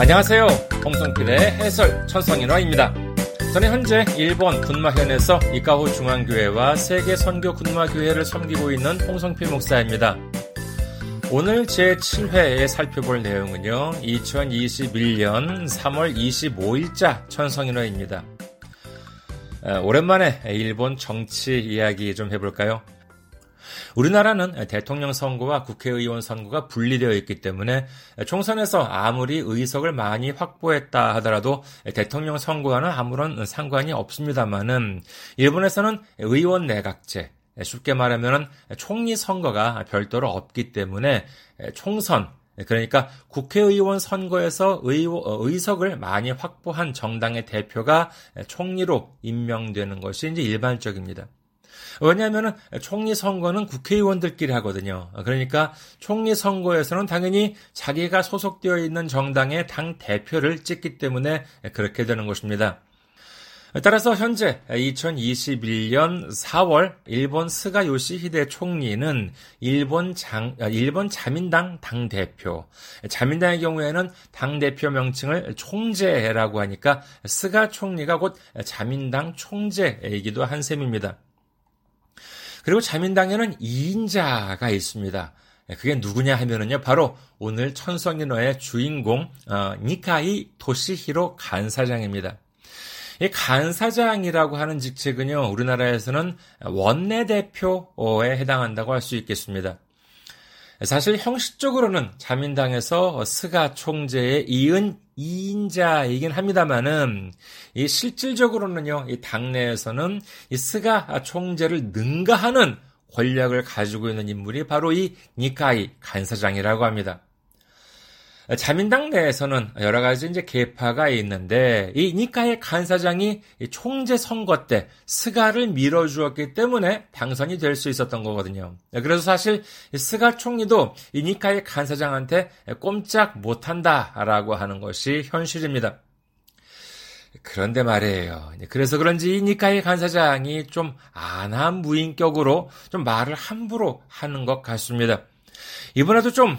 안녕하세요. 홍성필의 해설 천성인화입니다. 저는 현재 일본 군마현에서 이카호 중앙교회와 세계 선교 군마교회를 섬기고 있는 홍성필 목사입니다. 오늘 제7회에 살펴볼 내용은요, 2021년 3월 25일자 천성인화입니다. 오랜만에 일본 정치 이야기 좀 해볼까요? 우리나라는 대통령 선거와 국회의원 선거가 분리되어 있기 때문에 총선에서 아무리 의석을 많이 확보했다 하더라도 대통령 선거와는 아무런 상관이 없습니다만은 일본에서는 의원 내각제, 쉽게 말하면 총리 선거가 별도로 없기 때문에 총선, 그러니까 국회의원 선거에서 의석을 많이 확보한 정당의 대표가 총리로 임명되는 것이 이제 일반적입니다. 왜냐하면 총리 선거는 국회의원들끼리 하거든요. 그러니까 총리 선거에서는 당연히 자기가 소속되어 있는 정당의 당 대표를 찍기 때문에 그렇게 되는 것입니다. 따라서 현재 2021년 4월 일본 스가 요시히데 총리는 일본 장, 일본 자민당 당 대표. 자민당의 경우에는 당 대표 명칭을 총재라고 하니까 스가 총리가 곧 자민당 총재이기도 한 셈입니다. 그리고 자민당에는 2인자가 있습니다. 예, 그게 누구냐 하면은요, 바로 오늘 천성인어의 주인공, 어, 니카이 도시히로 간사장입니다. 이 간사장이라고 하는 직책은요, 우리나라에서는 원내대표에 해당한다고 할 수 있겠습니다. 사실 형식적으로는 자민당에서 스가 총재에 이은 2인자이긴 합니다만은 이 실질적으로는요. 이 당내에서는 이 스가 총재를 능가하는 권력을 가지고 있는 인물이 바로 이 니카이 간사장이라고 합니다. 자민당 내에서는 여러 가지 이제 계파가 있는데 이 니카이 간사장이 총재 선거 때 스가를 밀어주었기 때문에 당선이 될 수 있었던 거거든요. 그래서 사실 스가 총리도 이 니카이 간사장한테 꼼짝 못한다라고 하는 것이 현실입니다. 그런데 말이에요. 그래서 그런지 이 니카의 간사장이 좀 안한 무인격으로 좀 말을 함부로 하는 것 같습니다. 이번에도 좀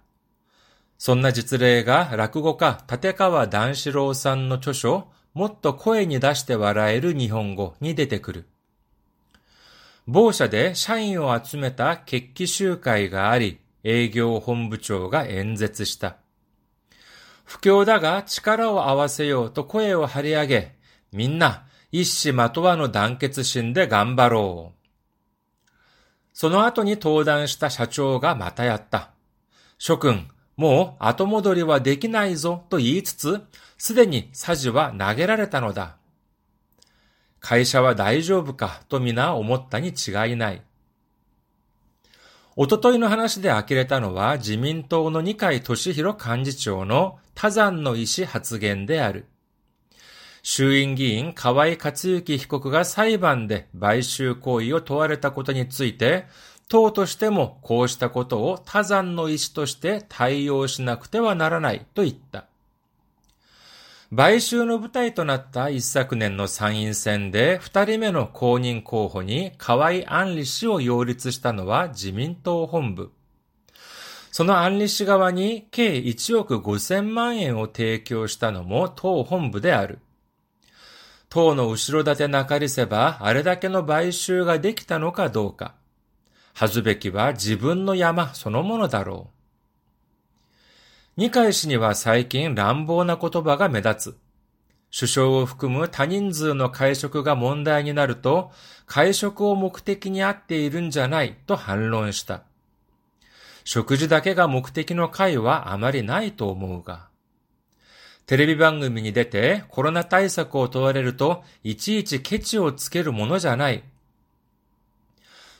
そんな実例が落語家立川談志郎さんの著書、もっと声に出して笑える日本語に出てくる。某社で社員を集めた決起集会があり、営業本部長が演説した。不況だが力を合わせようと声を張り上げ、みんな一糸まとわぬ団結心で頑張ろう。その後に登壇した社長がまたやった。諸君、もう後戻りはできないぞと言いつつ、すでにサジは投げられたのだ。会社は大丈夫かと皆思ったに違いない。おとといの話で呆れたのは自民党の二階俊博幹事長の多山の意思発言である。衆院議員河合克行被告が裁判で買収行為を問われたことについて、党としてもこうしたことを多山の意思として対応しなくてはならないと言った。買収の舞台となった一昨年の参院選で二人目の公認候補に河合安里氏を擁立したのは自民党本部。その安里氏側に計1億5000万円を提供したのも党本部である。党の後ろ盾なかりせばあれだけの買収ができたのかどうか。恥ずべきは自分の山そのものだろう。二階氏には最近乱暴な言葉が目立つ。首相を含む多人数の会食が問題になると、会食を目的にあっているんじゃないと反論した。食事だけが目的の会はあまりないと思うが。テレビ番組に出てコロナ対策を問われると、いちいちケチをつけるものじゃない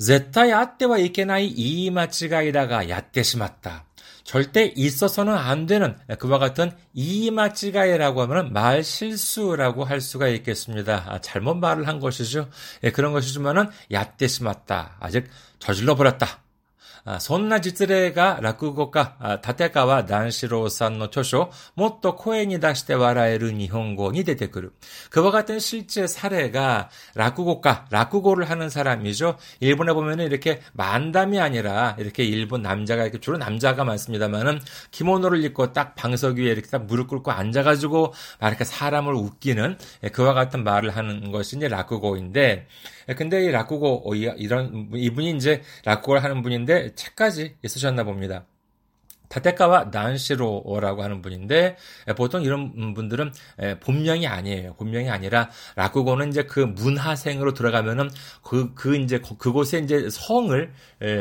絶対あってはいけない言い間違いだがやってしまった. 절대 있어서는 안 되는 그와 같은 이마찌가이라고 하면 말 실수라고 할 수가 있겠습니다. 아, 잘못 말을 한 것이죠. 예, 그런 것이지만은 얕대심았다. 아직 저질러 버렸다. そんな実例が落語家、立川談志郎さんの著書、もっと声に出して笑える日本語に出てくる。그와같은실제사례가落語家,落語를 하는 사람이죠. 일본에 보면은 이렇게 만담이 아니라 이렇게 일본 남자가 이렇게 주로 남자가 많습니다만은 기모노를 입고 딱 방석 위에 이렇게 딱 무릎 꿇고 앉아가지고 막 이렇게 사람을 웃기는 그와 같은 말을 하는 것이 이제 락구고인데 근데 이 락구고 어, 이런 이분이 이제 락구를 하는 분인데 책까지 있으셨나 봅니다. 다테카와 난시로라고 하는 분인데 보통 이런 분들은 본명이 아니에요. 본명이 아니라 라쿠고는 이제 그 문하생으로 들어가면은 그, 그 이제 그곳에 이제 성을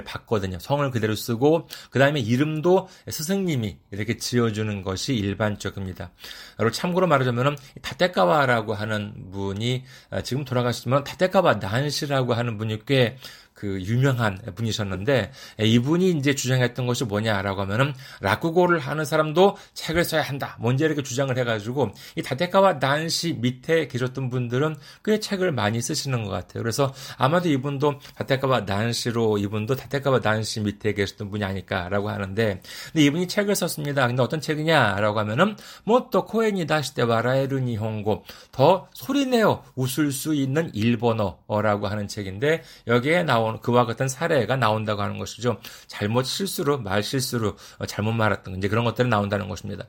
받거든요. 성을 그대로 쓰고 그 다음에 이름도 스승님이 이렇게 지어 주는 것이 일반적입니다. 그리고 참고로 말하자면은 다테카와라고 하는 분이 지금 돌아가시지만 다테카와 난시라고 하는 분이 꽤 그 유명한 분이셨는데 이분이 이제 주장했던 것이 뭐냐라고 하면은 라쿠고를 하는 사람도 책을 써야 한다. 먼저 이렇게 주장을 해가지고 이 다테카와 난시 밑에 계셨던 분들은 꽤 책을 많이 쓰시는 것 같아요. 그래서 아마도 이분도 다테카와 난시로 이분도 다테카와 난시 밑에 계셨던 분이 아닐까라고 하는데 근데 이분이 책을 썼습니다. 근데 어떤 책이냐라고 하면은 뭐또 코엔이 다시때 와라에르 니 홍고 더 소리내어 웃을 수 있는 일본어라고 하는 책인데 여기에 나온 나온 그와 같은 사례가 나온다고 하는 것이죠. 잘못 실수로 말 실수로 잘못 말했던 이제 그런 것들이 나온다는 것입니다.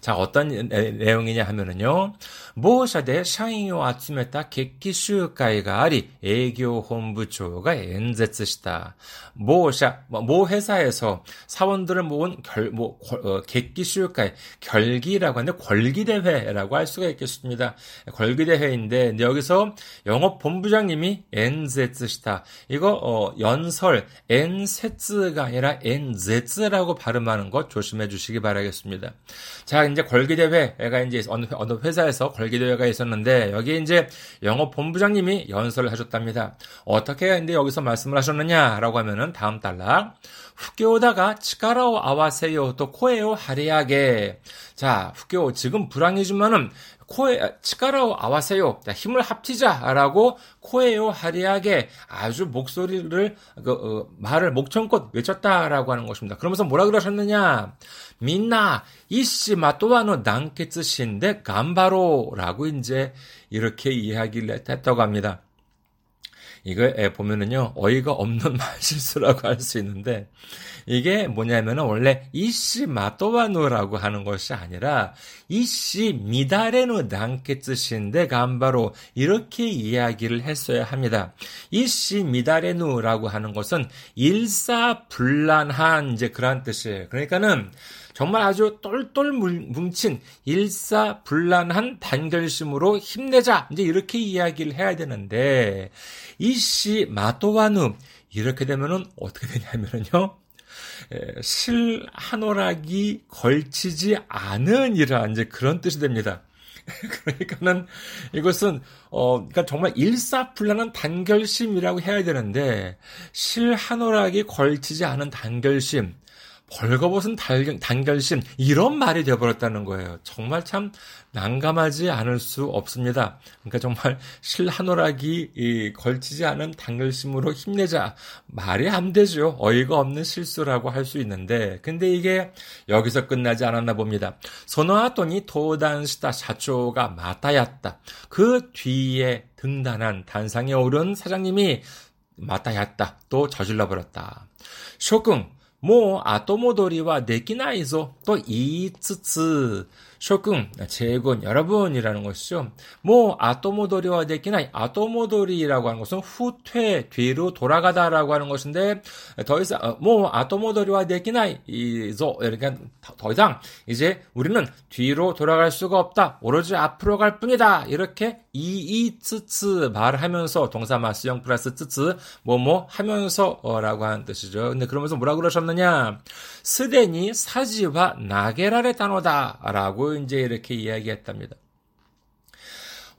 자, 어떤 내용이냐 하면은요. 모샤대 샤인을 集めた決起集会があり営業本部長が演説した. 모샤 모 회사에서 사원들을 모은 결, 뭐, 어, 객기슈会, 결기라고 하는데 권기대회라고 할 수가 있겠습니다. 권기대회인데 여기서 영업본부장님이 엔제츠시다. 이거 어, 연설 엔세츠가 아니라 엔제츠라고 발음하는 것 조심해 주시기 바라겠습니다. 자, 이제 걸기대회가 이제 어느, 어느 회사에서 걸기대회가 있었는데, 여기 이제 영업 본부장님이 연설을 하셨답니다. 어떻게 근데 여기서 말씀을 하셨느냐라고 하면은 다음 달락. 후교다가 치카라오 아와세요 또 코에요 하리하게. 자, 후교 지금 불황이지만은 코에 치카라오 아와세요. 자, 힘을 합치자라고 코에요 하리하게 아주 목소리를 그 어, 말을 목청껏 외쳤다라고 하는 것입니다. 그러면서 뭐라 그러셨느냐? 민나 이씨 마또와노 난케츠신데 간바로라고 이제 이렇게 이야기를 했다고 합니다. 이거 보면은요 어이가 없는 말실수라고 할 수 있는데 이게 뭐냐면은 원래 이씨 마토와노라고 하는 것이 아니라 이씨 미다레노 난케츠신데 간바로 이렇게 이야기를 했어야 합니다. 이씨 미다레누라고 하는 것은 일사불란한 이제 그런 뜻이에요. 그러니까는 정말 아주 똘똘 뭉친 일사불란한 단결심으로 힘내자. 이제 이렇게 이야기를 해야 되는데 이씨 마토와누 이렇게 되면은 어떻게 되냐면요. 실 한오락이 걸치지 않은 이러한 이제 그런 뜻이 됩니다. 그러니까는 이것은 어 그러니까 정말 일사불란한 단결심이라고 해야 되는데 실 한오락이 걸치지 않은 단결심 벌거벗은 단결심 이런 말이 되어버렸다는 거예요. 정말 참 난감하지 않을 수 없습니다. 그러니까 정말 실한오락이 걸치지 않은 단결심으로 힘내자 말이 안 되죠. 어이가 없는 실수라고 할 수 있는데 근데 이게 여기서 끝나지 않았나 봅니다. 소노아토니 도단시다 샤초가 마타였다. 그 뒤에 등단한 단상에 오른 사장님이 마타였다. 또 저질러 버렸다. 쇼궁 もう後戻りはできないぞと言いつつ、 쇼군, 제군, 여러분이라는 것이죠. 뭐, 아토모도리와 데키나 아토모도리라고 하는 것은 후퇴, 뒤로 돌아가다라고 하는 것인데, 더 이상, 어, 뭐, 아토모도리와 데키나 이zo, 그러니까 더 이상, 이제 우리는 뒤로 돌아갈 수가 없다. 오로지 앞으로 갈 뿐이다. 이렇게 이이츠츠 말을 하면서 동사 마스형 플러스 츠츠, 뭐뭐 하면서라고 하는 뜻이죠. 근데 그러면서 뭐라 그러셨느냐? 스데니 사지와 나게라레 단어다라고 이제 이렇게 이야기했답니다.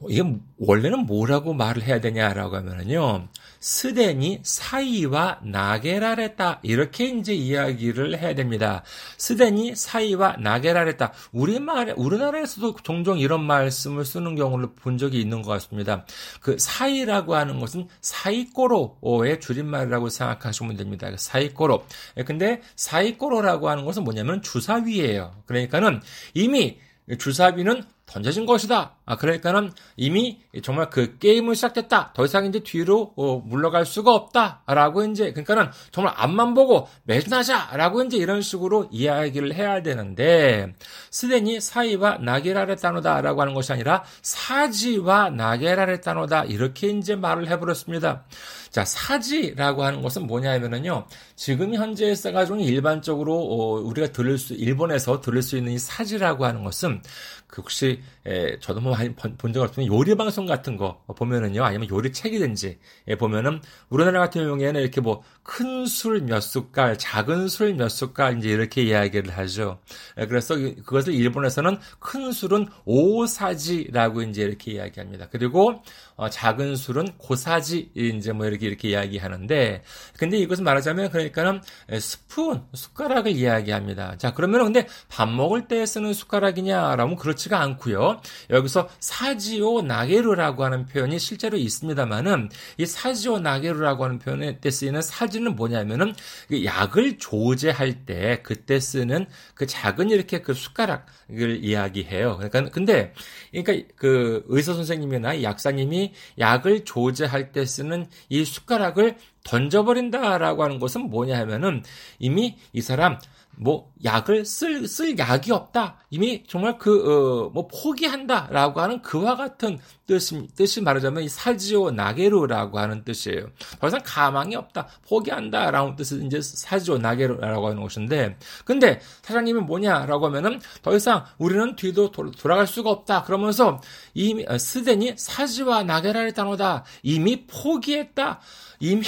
이게 원래는 뭐라고 말을 해야 되냐라고 하면은요. 스데니 사이와 나게라레다 이렇게 이제 이야기를 해야 됩니다. 스데니 사이와 나게라레다 우리말 우리나라에서도 종종 이런 말씀을 쓰는 경우를 본 적이 있는 것 같습니다. 그 사이라고 하는 것은 사이꼬로의 줄임말이라고 생각하시면 됩니다. 그 사이꼬로. 예, 근데 사이꼬로라고 하는 것은 뭐냐면 주사위예요. 그러니까는 이미 주사위는 던져진 것이다. 아, 그러니까는 이미 정말 그 게임을 시작했다. 더 이상 이제 뒤로 어, 물러갈 수가 없다. 라고 이제, 그러니까는 정말 앞만 보고 매진하자. 라고 이제 이런 식으로 이야기를 해야 되는데, 스데니 사이와 나게라레따노다. 라고 하는 것이 아니라 사지와 나게라레따노다. 이렇게 이제 말을 해버렸습니다. 자, 사지라고 하는 것은 뭐냐 하면은요, 지금 현재 써가지고 일반적으로, 어, 우리가 들을 수, 일본에서 들을 수 있는 이 사지라고 하는 것은, 그 혹시 에, 저도 뭐 본 적 없지만 요리 방송 같은 거 보면은요 아니면 요리 책이든지 예, 보면은 우리나라 같은 경우에는 이렇게 뭐 큰 술 몇 숟갈, 작은 술 몇 숟갈 이제 이렇게 이야기를 하죠. 예, 그래서 그것을 일본에서는 큰 술은 오사지라고 이제 이렇게 이야기합니다. 그리고 어, 작은 술은 고사지 이제 뭐 이렇게 이렇게 이야기하는데 근데 이것은 말하자면 그러니까는 스푼 숟가락을 이야기합니다. 자 그러면 근데 밥 먹을 때 쓰는 숟가락이냐라면 그렇 지가 않고요. 여기서 사지오 나게루라고 하는 표현이 실제로 있습니다만은 이 사지오 나게루라고 하는 표현에 때 쓰이는 사지는 뭐냐면은 그 약을 조제할 때 그때 쓰는 그 작은 이렇게 그 숟가락을 이야기해요. 그러니까 근데 그러니까 그 의사 선생님이나 약사님이 약을 조제할 때 쓰는 이 숟가락을 던져버린다라고 하는 것은 뭐냐 하면은 이미 이 사람 뭐 약을 쓸, 쓸 약이 없다. 이미 정말 그, 어, 뭐 포기한다 라고 하는 그와 같은 뜻이, 뜻이 말하자면 이 사지오 나게루라고 하는 뜻이에요. 더 이상 가망이 없다. 포기한다 라는 뜻이 이제 사지오 나게루라고 하는 것인데, 근데 사장님이 뭐냐라고 하면은 더 이상 우리는 뒤도 도, 돌아갈 수가 없다. 그러면서 이미, 어, 스데니 사지와 나게라를 단어다. 이미 포기했다. 이미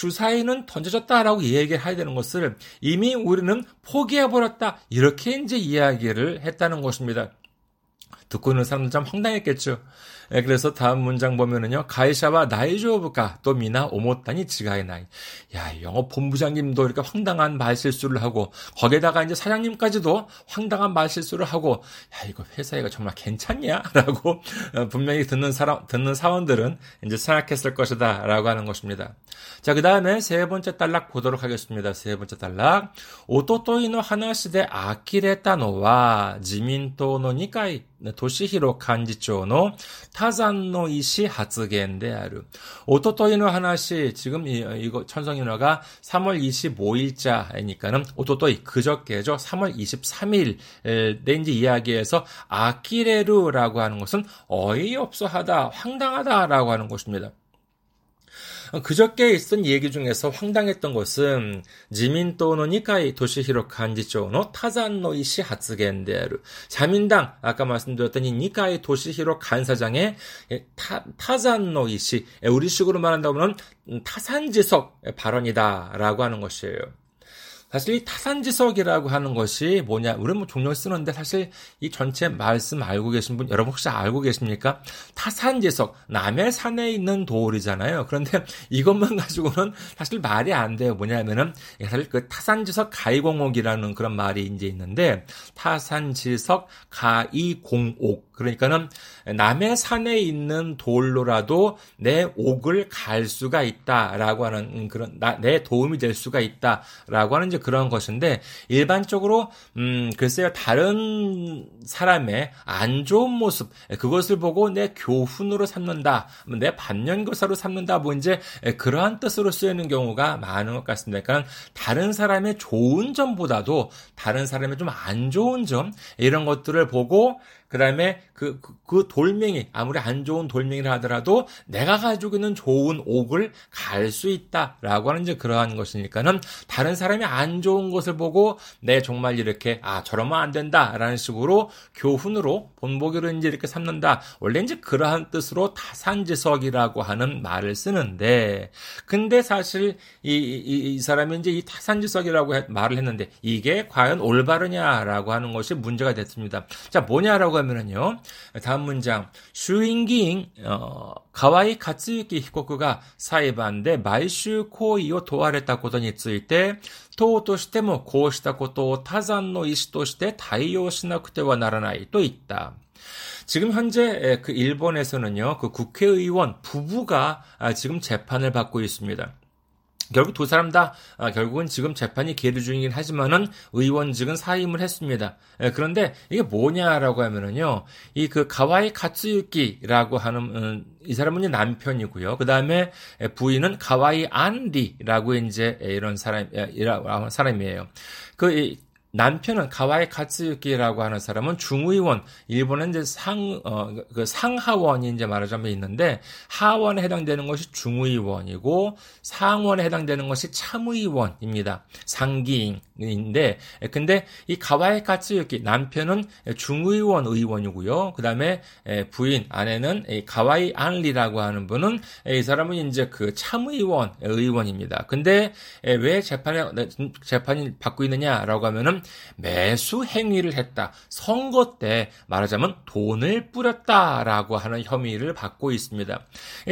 주사위는 던져졌다라고 얘기를 해야 되는 것을 이미 우리는 포기해버렸다. 이렇게 이제 이야기를 했다는 것입니다. 듣고 있는 사람들 참 황당했겠죠. 예, 그래서 다음 문장 보면은요. 가이샤와 나이조부가 또 미나 오모타니 지가이 나이. 야, 영업 본부장님도 이렇게 황당한 말실수를 하고 거기에다가 이제 사장님까지도 황당한 말실수를 하고 야, 이거 회사가 정말 괜찮냐? 라고 어, 분명히 듣는 사람 듣는 사원들은 이제 생각했을 것이다라고 하는 것입니다. 자, 그다음에 세 번째 단락 보도록 하겠습니다. 세 번째 단락. 오토토이노 하나시대 아키레타노와 지민토노 니카이 俊博幹事長の他山の石発言である。一昨日の話 지금 이, 이거 천성인어가 3월 25일자니까는 오토토이 그저께죠. 3월 23일 낸지 이야기에서 아키레루라고 하는 것은 어이없어 하다, 황당하다라고 하는 것입니다. 그저께 있었던 얘기 중에서 황당했던 것은 自民党の二階俊博幹事長の他山の石発言である 자민당 아까 말씀드렸던 이 니카이 도시히로 간사장의 타, 타잔노 이 시 우리식으로 말한다면 타산지석 발언이다라고 하는 것이에요. 사실 이 타산지석이라고 하는 것이 뭐냐? 우리는 뭐 종종 쓰는데 사실 이 전체 말씀 알고 계신 분 여러분 혹시 알고 계십니까? 타산지석 남의 산에 있는 돌이잖아요. 그런데 이것만 가지고는 사실 말이 안 돼요. 뭐냐면은 사실 그 타산지석 가이공옥이라는 그런 말이 이제 있는데 타산지석 가이공옥 그러니까는 남의 산에 있는 돌로라도 내 옥을 갈 수가 있다라고 하는 그런 나, 내 도움이 될 수가 있다라고 하는 이제 그런 것인데 일반적으로 음 글쎄요 다른 사람의 안 좋은 모습 그것을 보고 내 교훈으로 삼는다, 내 반면교사로 삼는다, 뭐 이제 그러한 뜻으로 쓰이는 경우가 많은 것 같습니다. 그러니까 다른 사람의 좋은 점보다도 다른 사람의 좀 안 좋은 점 이런 것들을 보고 그 다음에 그, 그, 그, 돌멩이, 아무리 안 좋은 돌멩이를 하더라도 내가 가지고 있는 좋은 옥을 갈 수 있다라고 하는 이제 그러한 것이니까는 다른 사람이 안 좋은 것을 보고 내 정말 이렇게 아, 저러면 안 된다라는 식으로 교훈으로 본보기로 이제 이렇게 삼는다. 원래 이제 그러한 뜻으로 타산지석이라고 하는 말을 쓰는데 근데 사실 이, 이, 이 사람이 이제 이 타산지석이라고 말을 했는데 이게 과연 올바르냐라고 하는 것이 문제가 됐습니다. 자, 뭐냐라고 하면은요. 다음 문장. 슈인기잉 어, 가와이 가츠유키 히코쿠가 사이반데 말슈 코이を 問われたことについて党としてもこうしたことを他山の意思として対応しなくてはならないと 있다. 지금 현재 그 일본에서는요, 그 국회의원 부부가 지금 재판을 받고 있습니다. 결국 두 사람 다 아, 결국은 지금 재판이 계류 중이긴 하지만은 의원직은 사임을 했습니다. 예, 그런데 이게 뭐냐라고 하면은요, 이 그 가와이 카츠유키라고 하는 음, 이 사람은 남편이고요. 그 다음에 부인은 가와이 안리라고 이제 이런 사람 사람이에요. 그 남편은 가와이 카츠유키라고 하는 사람은 중의원, 일본은 이제 상, 어, 그 상하원이 이제 말하자면 있는데, 하원에 해당되는 것이 중의원이고, 상원에 해당되는 것이 참의원입니다. 상기인인데, 근데 이 가와이 카츠유키, 남편은 중의원 의원이고요. 그 다음에 부인, 아내는 가와이 안리라고 하는 분은 이 사람은 이제 그 참의원 의원입니다. 근데 왜 재판에, 재판이 받고 있느냐라고 하면은 매수 행위를 했다. 선거 때 말하자면 돈을 뿌렸다라고 하는 혐의를 받고 있습니다.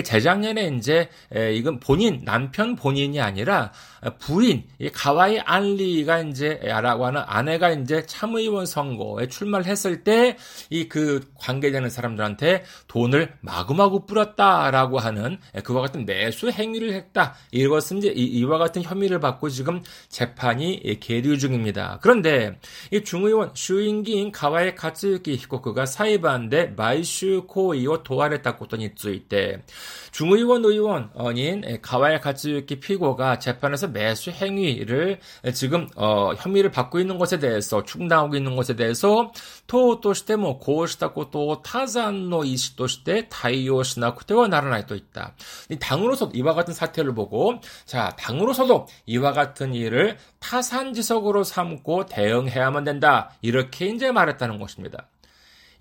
재작년에 이제 이건 본인 남편 본인이 아니라 부인 가와이 안리가 이제 라고 하는 아내가 이제 참의원 선거에 출마를 했을 때 이 그 관계되는 사람들한테 돈을 마구마구 뿌렸다라고 하는 그와 같은 매수 행위를 했다. 이것은 이제 이와 같은 혐의를 받고 지금 재판이 계류 중입니다. 그런 그런데 이 중의원 슈인기인 가와의 가츠유키 히코크가 사이반데 마이슈 코이오 도와했다 고토니 쯔이때 중의원 의원인 가와의 가츠유키 피고가 재판에서 매수 행위를 지금 어, 혐의를 받고 있는 것에 대해서 충당하고 있는 것에 대해서 토として 뭐 고시다 고토 타산노 이시と して 다이오しなくては 나라나이 또 있다. 당으로서 이와 같은 사태를 보고 자 당으로서도 이와 같은 일을 타산지석으로 삼고 대응해야만 된다. 이렇게 이제 말했다는 것입니다.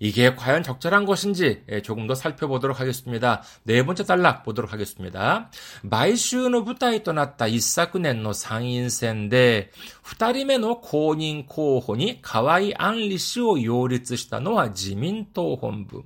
이게 과연 적절한 것인지 예, 조금 더 살펴보도록 하겠습니다. 네 번째 단락 보도록 하겠습니다. 마이슈노 부타이 떠났다 이사쿠넨노 상인센데 후다리메노 고닌 코호니 가와이 안리시오 요리츠시다노와 지민토 본부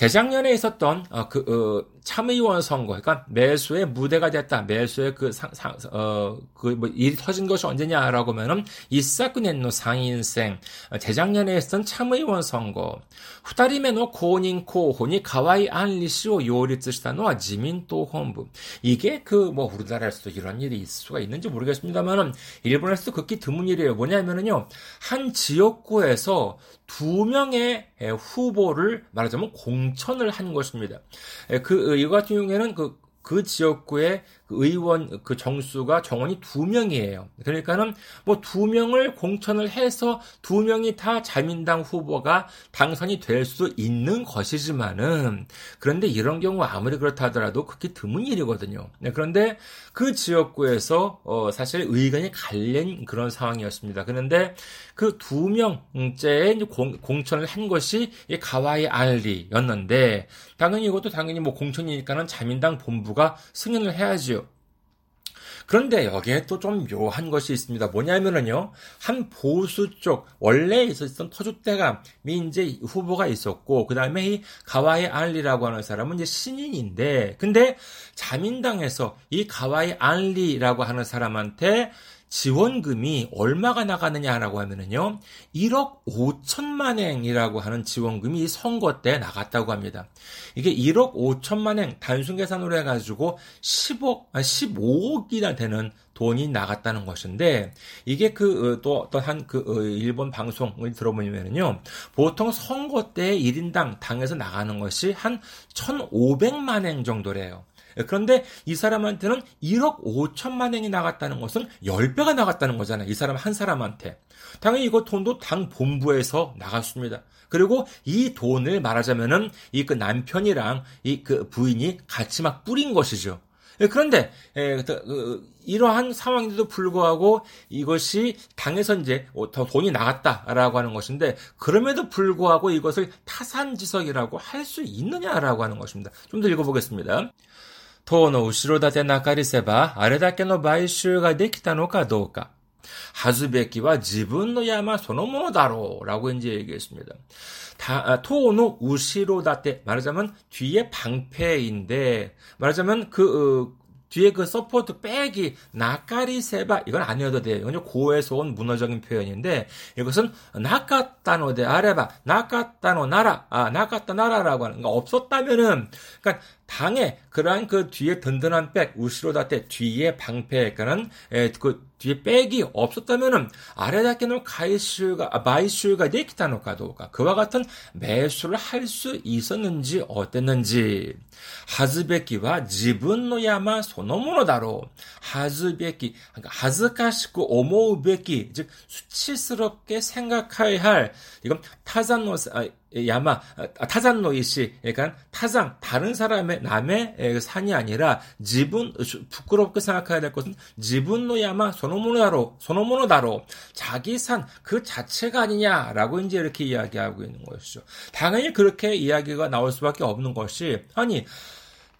재작년에 있었던 어, 그 어, 참의원 선거, 그러니까 매수의 무대가 됐다. 매수의 그 상, 상 어, 그 뭐 일이 터진 것이 언제냐라고 하면은 이사쿠넨노 상인생 어, 재작년에 했던 참의원 선거. 후다리메노 고닌코 호니 가와이 안리시오 요리츠시다노와 지민또 본부. 이게 그 뭐 우리나라에서도 이런 일이 있을 수가 있는지 모르겠습니다만은 일본에서도 극히 드문 일이에요. 뭐냐면은요 한 지역구에서 두 명의 후보를 말하자면 공천을 한 것입니다. 그 이거 같은 경우에는 그, 그 지역구의 그 의원 그 정수가 정원이 두 명이에요. 그러니까는 뭐 두 명을 공천을 해서 두 명이 다 자민당 후보가 당선이 될 수 있는 것이지만은 그런데 이런 경우 아무리 그렇다 하더라도 그게 드문 일이거든요. 네, 그런데 그 지역구에서 어 사실 의견이 갈린 그런 상황이었습니다. 그런데 그 두 명째의 공, 천을한 것이 이 가와이 알리였는데 당연히 이것도 당연히 뭐 공천이니까는 자민당 본부가 승인을 해야지요. 그런데 여기에 또 좀 묘한 것이 있습니다. 뭐냐면은요, 한 보수 쪽, 원래 있었던 터줏대감이 이제 후보가 있었고, 그 다음에 이 가와이 알리라고 하는 사람은 이제 신인인데, 근데 자민당에서 이 가와이 알리라고 하는 사람한테 지원금이 얼마가 나가느냐라고 하면은요, 1억 5천만 행이라고 하는 지원금이 선거 때 나갔다고 합니다. 이게 1억 5천만 행 단순 계산으로 해가지고 10억, 15억이나 되는 돈이 나갔다는 것인데 이게 그 또 어, 어떤 한그 어, 일본 방송을 들어보면은요 보통 선거 때 1인당 당에서 나가는 것이 한 1,500만 행 정도래요. 그런데 이 사람한테는 1억 5천만 원이 나갔다는 것은 10배가 나갔다는 거잖아요. 이 사람 한 사람한테. 당연히 이거 돈도 당 본부에서 나갔습니다. 그리고 이 돈을 말하자면은 이 그 남편이랑 이 그 부인이 같이 막 뿌린 것이죠. 예, 그런데 예, 그, 이러한 상황인데도 불구하고 이것이 당에서 이제 더 돈이 나갔다라고 하는 것인데 그럼에도 불구하고 이것을 타산지석이라고 할 수 있느냐라고 하는 것입니다. 좀 더 읽어보겠습니다. 塔の後ろ盾なかりせば、あれだけの買収ができたのかどうか。はずべきは自分の山そのものだろう。라고이제얘기했습니다 다, 토노 우시로다테 말하자면 뒤에 방패인데 말하자면 그 어, 뒤에 그 서포트 백이 나까리 세바 이건 아니어도 돼요. 이건 고에서 온 문어적인 표현인데 이것은 나카타노데 아레바 나카타노 나라 아 나카타 나라라고 하는 거 없었다면은 그러니까 당에 그러한 그 뒤에 든든한 백 우시로다테 뒤에 방패 그는 그 뒤에 백이 없었다면은 あれだけの買収が 아, 買収ができたのかどうか 그와 같은 매수를 할 수 있었는지 어땠는지. 하즈베키와 지분노 야마 소노모노다로 하즈베키 그러니까 하즈카시고 오모우베키 즉 수치스럽게 생각해야 할 이건 타잔노 아, 야마 아, 타잔 노이 씨 그러니까 타장 다른 사람의 남의 산이 아니라 지분 부끄럽게 생각해야 될 것은 지분노 야마 소노모노다로 소노모노다로 자기 산 그 자체가 아니냐라고 이제 이렇게 이야기하고 있는 것이죠. 당연히 그렇게 이야기가 나올 수밖에 없는 것이 아니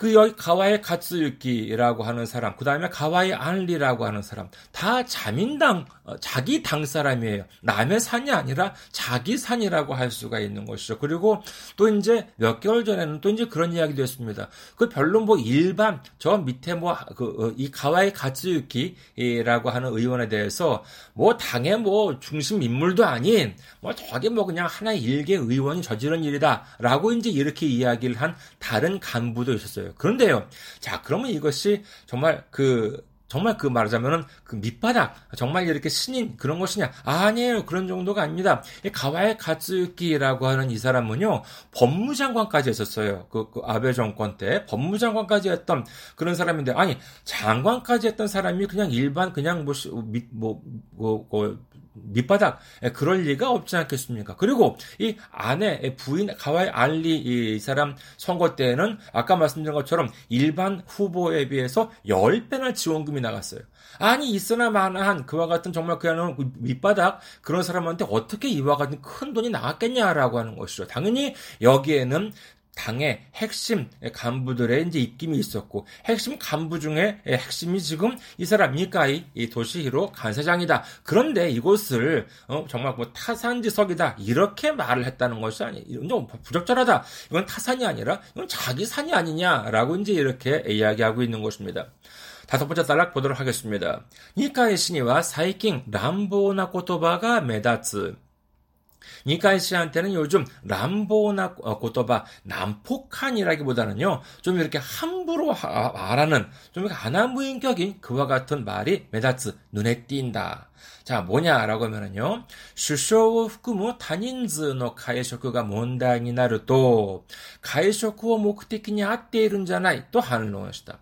그 여기 가와이 가츠유키라고 하는 사람, 그 다음에 가와이 안리라고 하는 사람, 다 자민당, 어, 자기 당 사람이에요. 남의 산이 아니라 자기 산이라고 할 수가 있는 것이죠. 그리고 또 이제 몇 개월 전에는 또 이제 그런 이야기도 했습니다. 그 별로 뭐 일반, 저 밑에 뭐, 그, 어, 이 가와이 가츠유키라고 하는 의원에 대해서 뭐 당의 뭐 중심 인물도 아닌, 뭐 저게 뭐 그냥 하나의 일개 의원이 저지른 일이다. 라고 이제 이렇게 이야기를 한 다른 간부도 있었어요. 거예요. 그런데요. 자, 그러면 이것이 정말 그 정말 그 말하자면은 그 밑바닥 정말 이렇게 신인 그런 것이냐 아니에요 그런 정도가 아닙니다 가와이 가츠유키라고 하는 이 사람은요 법무장관까지 했었어요 그, 그 아베 정권 때 법무장관까지 했던 그런 사람인데 아니 장관까지 했던 사람이 그냥 일반 그냥 뭐 뭐 뭐, 뭐, 뭐, 밑바닥 예, 그럴 리가 없지 않겠습니까? 그리고 이 아내 부인 가와이 알리 이 사람 선거 때는 아까 말씀드린 것처럼 일반 후보에 비해서 10배나 지원금이 나갔어요. 아니 있으나 마나한 그와 같은 정말 그야말로 밑바닥 그런 사람한테 어떻게 이와 같은 큰 돈이 나갔겠냐라고 하는 것이죠. 당연히 여기에는 당의 핵심 간부들의 이제 입김이 있었고 핵심 간부 중에 핵심이 지금 이 사람 미카이 이 도시히로 간사장이다. 그런데 이곳을 어, 정말 뭐 타산지석이다 이렇게 말을 했다는 것이 아니 이건 부적절하다. 이건 타산이 아니라 이건 자기 산이 아니냐라고 이제 이렇게 이야기하고 있는 것입니다. 다섯 번째 단락 보도록 하겠습니다. 니카이 신이와 사이킹 람보나 코토바가 메다츠 니카이 씨한테는 요즘 乱暴な 어, 言葉 난폭한이라기보다는요 좀 이렇게 함부로 아, 말하는 좀 안하무인격인 그와 같은 말이 目立つ 눈에 띈다. 자 뭐냐라고 하면은요 首相含む多人数の会食が問題になると会食は目的に集まっているんじゃないと反論した.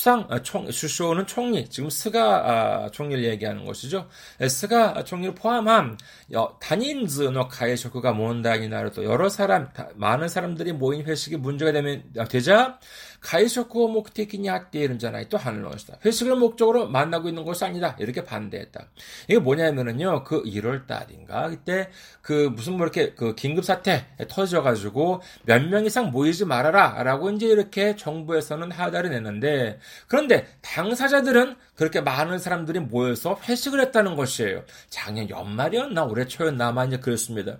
수상 아, 총 首相는 총리 지금 스가 아, 총리를 얘기하는 것이죠. 스가 총리를 포함한 단인즈의 가해쇼크가 몬다니 나를 또 여러 사람 많은 사람들이 모인 회식이 문제가 되면 되자 가이쇼코 목테키니 학대이른잖아요. 또 것이다. 회식을 목적으로 만나고 있는 것이 아니다. 이렇게 반대했다. 이게 뭐냐면은요. 그 1월 달인가 그때 그 무슨 뭐 이렇게 그 긴급 사태 터져 가지고 몇 명 이상 모이지 말아라라고 이제 이렇게 정부에서는 하달을 냈는데 그런데 당사자들은 그렇게 많은 사람들이 모여서 회식을 했다는 것이에요. 작년 연말이었나 올해 초였나 아마 이제 그랬습니다.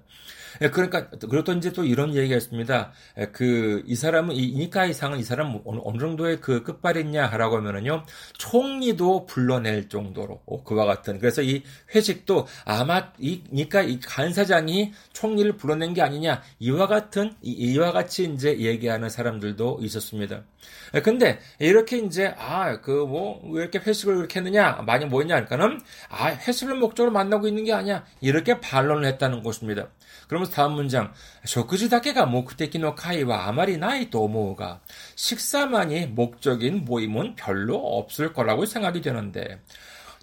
예, 그러니까 그렇던 이제 또 이런 얘기가 있습니다. 예, 그이 사람은 이 니까 이상은 이 사람 어느, 어느 정도의 그 끝발이냐라고 하면은요 총리도 불러낼 정도로 어, 그와 같은 그래서 이 회식도 아마 이 니까 이 간사장이 총리를 불러낸 게 아니냐 이와 같은 이, 와 같이 이제 얘기하는 사람들도 있었습니다. 예, 근데 이렇게 이제 아 그 뭐 왜 이렇게 회식을 그렇게 했느냐 많이 모였냐 하니까는 아 회식을 목적으로 만나고 있는 게 아니야 이렇게 반론을 했다는 것입니다. 그 러면서 다음 문장, 食事だけが目的の会はあまりないと思うが、 식사만이 목적인 모임은 별로 없을 거라고 생각이 되는데,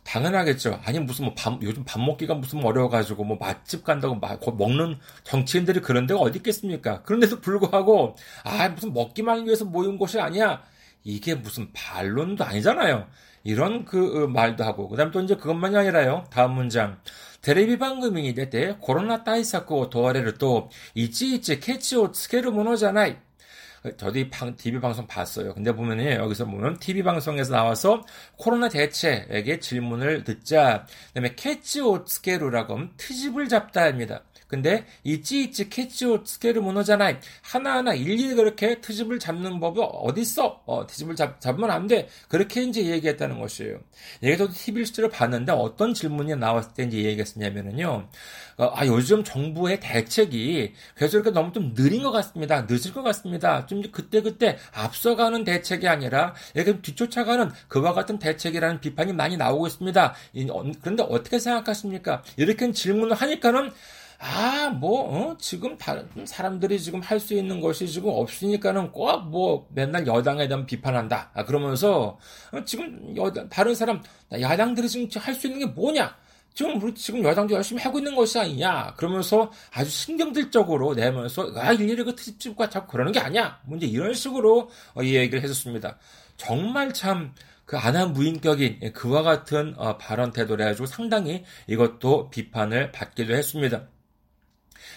당연하겠죠. 아니 무슨 뭐 밥, 요즘 밥 먹기가 무슨 어려워가지고 뭐 맛집 간다고 막 먹는 정치인들이 그런 데가 어디 있겠습니까? 그런데도 불구하고 아 무슨 먹기만 위해서 모인 곳이 아니야. 이게 무슨 반론도 아니잖아요. 이런 그 어, 말도 하고 그다음 또 이제 그것만이 아니라요. 다음 문장 テレビ番組に出てコロナ対策を問われると、いちいちケチをつけるものじゃない。 저도 이 TV 방송 봤어요. 근데 보면은 여기서 보면 TV 방송에서 나와서 코로나 대책에 질문을 듣자, 그다음에 캐치 오츠케루라고 하면 트집을 잡다입니다. 근데 いちいちケチをつけるものじゃない. 하나하나 일일이 그렇게 트집을 잡는 법이 어딨어? 어, 트집을 잡, 잡으면 안 돼. 그렇게 이제 얘기했다는 것이에요. 얘기도 TV 실제로 봤는데 어떤 질문이 나왔을 때 이제 얘기했었냐면은요. 어, 아, 요즘 정부의 대책이 계속 이렇게 너무 좀 느린 것 같습니다. 늦을 것 같습니다. 좀 그때그때 앞서가는 대책이 아니라 이렇게 뒤쫓아가는 그와 같은 대책이라는 비판이 많이 나오고 있습니다. 어, 그런데 어떻게 생각하십니까? 이렇게 질문을 하니까는 아, 뭐, 어? 지금 다른 사람들이 지금 할 수 있는 것이 지금 없으니까는 꼭 뭐 맨날 여당에 대한 비판한다. 아, 그러면서 어, 지금 여당, 다른 사람, 야당들이 지금 할 수 있는 게 뭐냐? 지금 우리 지금 여당도 열심히 하고 있는 것이 아니냐? 그러면서 아주 신경질적으로 내면서 아, 일일이 그 트집과 자꾸 그러는 게 아니야. 뭐 이제 이런 식으로 어, 이 얘기를 해줬습니다. 정말 참, 그 안한 무인격인 그와 같은 어, 발언 태도를 해가지고 상당히 이것도 비판을 받기도 했습니다.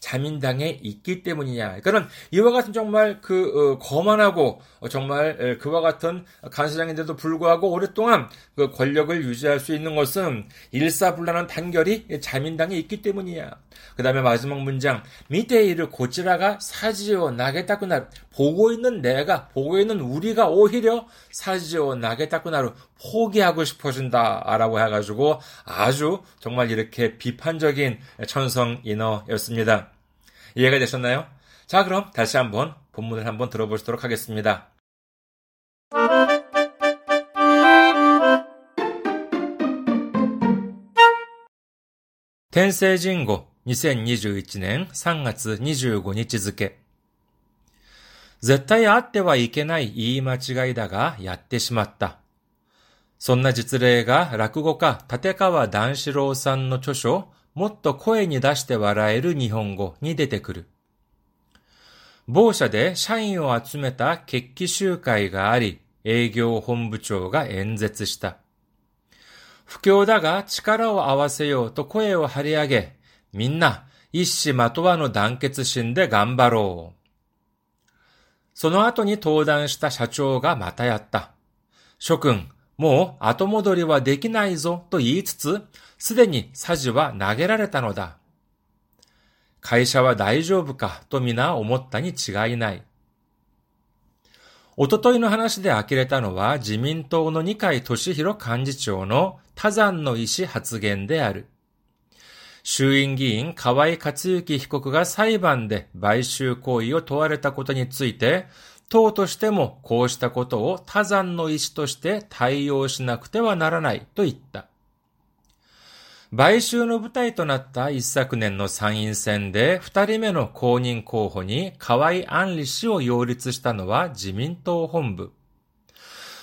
자민당에 있기 때문이냐. 그러니까 이와 같은 정말 그 어, 거만하고 정말 그와 같은 간사장인데도 불구하고 오랫동안 그 권력을 유지할 수 있는 것은 일사불란한 단결이 자민당에 있기 때문이야. 그 다음에 마지막 문장 미테이를 고치라가 사지오 나게타쿠나루 보고 있는 내가 보고 있는 우리가 오히려 사지오 나게타쿠나루 포기하고 싶어진다 라고 해가지고 아주 정말 이렇게 비판적인 천성 인어였습니다. 이해가 되셨나요? 자 그럼 다시 한번 본문을 한번 들어보시도록 하겠습니다. 天聖人語2021年3月25日付。絶対あってはいけない言い間違いだが、やってしまった。そんな実例が落語家立川談志郎さんの著書、 もっと声に出して笑える日本語に出てくる。某社で社員を集めた決起集会があり、営業本部長が演説した。不況だが力を合わせようと声を張り上げ、みんな一糸まとわぬ団結心で頑張ろう。その後に登壇した社長がまたやった。諸君、もう後戻りはできないぞと言いつつ、すでにサジは投げられたのだ。会社は大丈夫かと皆思ったに違いない。おとといの話で呆れたのは自民党の二階俊博幹事長の多山の意思発言である。衆院議員河井克行被告が裁判で買収行為を問われたことについて、党としてもこうしたことを多山の意思として対応しなくてはならないと言った。買収の舞台となった一昨年の参院選で二人目の公認候補に河合安里氏を擁立したのは自民党本部。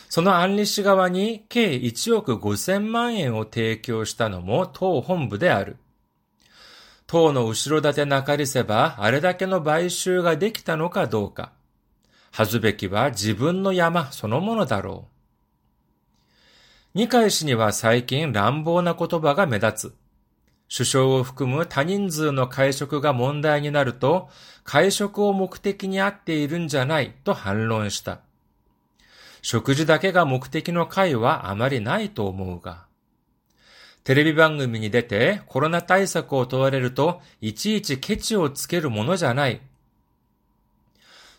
その安里氏側に計1億5000万円を提供したのも党本部である。塔の後ろ盾なかりせば、あれだけの買収ができたのかどうか。恥ずべきは自分の山そのものだろう。二階氏には最近乱暴な言葉が目立つ。首相を含む多人数の会食が問題になると、会食を目的にあっているんじゃないと反論した。食事だけが目的の会はあまりないと思うが。テレビ番組に出てコロナ対策を問われると、いちいちケチをつけるものじゃない。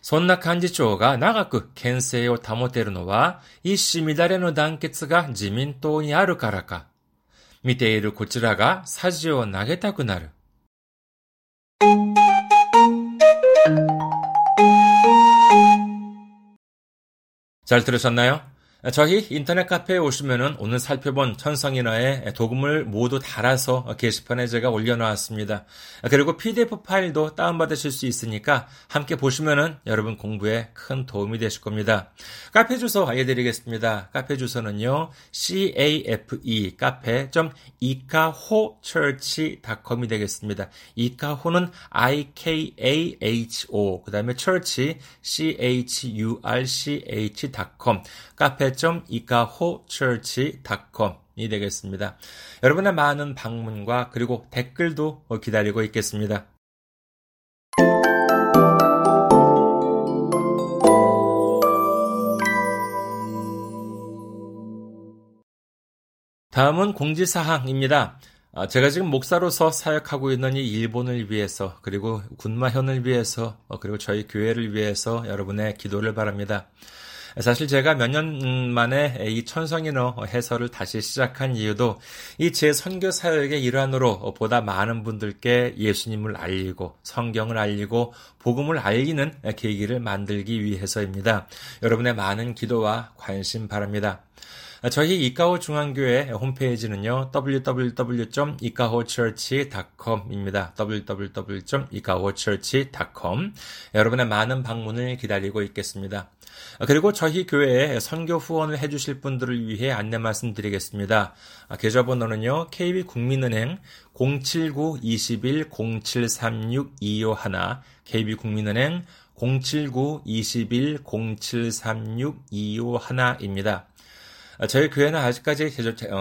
そんな幹事長が長く牽制を保てるのは、一糸乱れの団結が自民党にあるからか。見ているこちらがサジを投げたくなる。 잘 들으셨나요? 저희 인터넷 카페에 오시면은 오늘 살펴본 천성인어의 도금을 모두 달아서 게시판에 제가 올려놓았습니다. 그리고 PDF 파일도 다운받으실 수 있으니까 함께 보시면은 여러분 공부에 큰 도움이 되실 겁니다. 카페 주소 알려드리겠습니다. 카페 주소는요, cafe, 카페.이카호처치.com이 되겠습니다. 이카호는 ikaho, 그 다음에 church, church.com, 카페 cafe.ikahochurch.com이 되겠습니다. 여러분의 많은 방문과 그리고 댓글도 기다리고 있겠습니다. 다음은 공지사항입니다. 제가 지금 목사로서 사역하고 있는 이 일본을 위해서, 그리고 군마현을 위해서, 그리고 저희 교회를 위해서 여러분의 기도를 바랍니다. 사실 제가 몇 년 만에 이 천성인어 해설을 다시 시작한 이유도 이 제 선교 사역의 일환으로 보다 많은 분들께 예수님을 알리고 성경을 알리고 복음을 알리는 계기를 만들기 위해서입니다. 여러분의 많은 기도와 관심 바랍니다. 저희 이카호 중앙교회 홈페이지는요, www.ikahochurch.com입니다. www.ikahochurch.com. 여러분의 많은 방문을 기다리고 있겠습니다. 그리고 저희 교회에 선교 후원을 해주실 분들을 위해 안내 말씀드리겠습니다. 계좌번호는요, KB국민은행 079-21-0736-251, KB국민은행 079-21-0736-251입니다. 저희 교회는 아직까지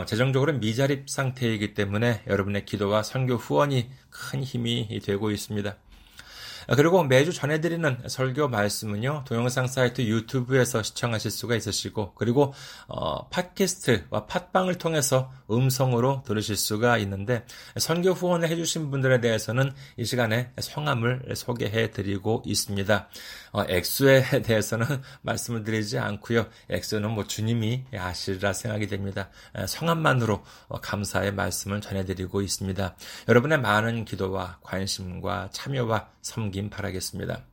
재정적으로 미자립 상태이기 때문에 여러분의 기도와 선교 후원이 큰 힘이 되고 있습니다. 아, 그리고 매주 전해드리는 설교 말씀은요 동영상 사이트 유튜브에서 시청하실 수가 있으시고 그리고 어, 팟캐스트와 팟빵을 통해서 음성으로 들으실 수가 있는데 선교 후원을 해주신 분들에 대해서는 이 시간에 성함을 소개해 드리고 있습니다. 어, 액수에 대해서는 말씀을 드리지 않고요. 액수는 뭐 주님이 아시리라 생각이 됩니다. 성함만으로 어, 감사의 말씀을 전해드리고 있습니다. 여러분의 많은 기도와 관심과 참여와 섬김 바라겠습니다.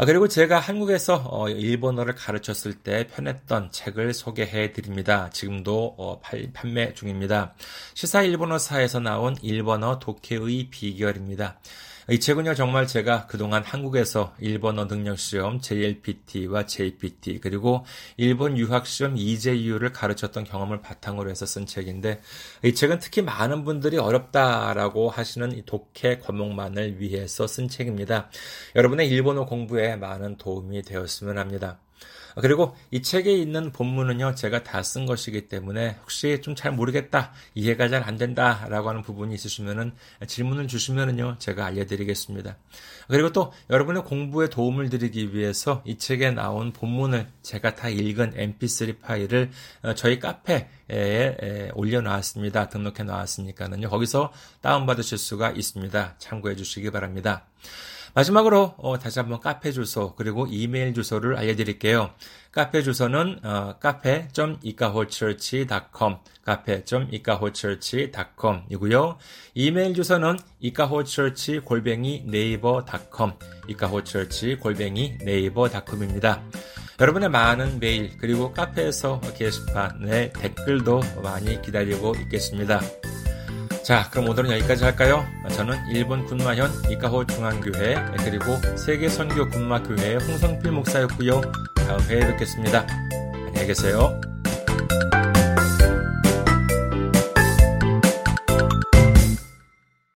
아, 그리고 제가 한국에서 어, 일본어를 가르쳤을 때 편했던 책을 소개해 드립니다. 지금도 어, 판매 중입니다. 시사 일본어사에서 나온 일본어 독해의 비결입니다. 이 책은요, 정말 제가 그동안 한국에서 일본어 능력시험 JLPT와 JPT, 그리고 일본 유학시험 EJU를 가르쳤던 경험을 바탕으로 해서 쓴 책인데, 이 책은 특히 많은 분들이 어렵다라고 하시는 이 독해 과목만을 위해서 쓴 책입니다. 여러분의 일본어 공부에 많은 도움이 되었으면 합니다. 그리고 이 책에 있는 본문은요, 제가 다 쓴 것이기 때문에 혹시 좀 잘 모르겠다, 이해가 잘 안 된다 라고 하는 부분이 있으시면은 질문을 주시면은요, 제가 알려드리겠습니다. 그리고 또 여러분의 공부에 도움을 드리기 위해서 이 책에 나온 본문을 제가 다 읽은 mp3 파일을 어, 저희 카페에 올려놨습니다. 등록해 놨으니까는요, 거기서 다운받으실 수가 있습니다. 참고해 주시기 바랍니다. 마지막으로 어, 다시 한번 카페 주소 그리고 이메일 주소를 알려드릴게요. 카페 주소는 어, 카페.이카호처치.com 카페.이카호처치.com이고요. 이메일 주소는 이카호처치 골뱅이 네이버.com 이카호처치 골뱅이 네이버.com입니다. 여러분의 많은 메일 그리고 카페에서 게시판에 댓글도 많이 기다리고 있겠습니다. 자, 그럼 오늘은 여기까지 할까요? 저는 일본 군마현 이카호 중앙교회 그리고 세계 선교 군마교회 홍성필 목사였고요. 다음 회에 뵙겠습니다. 안녕히 계세요.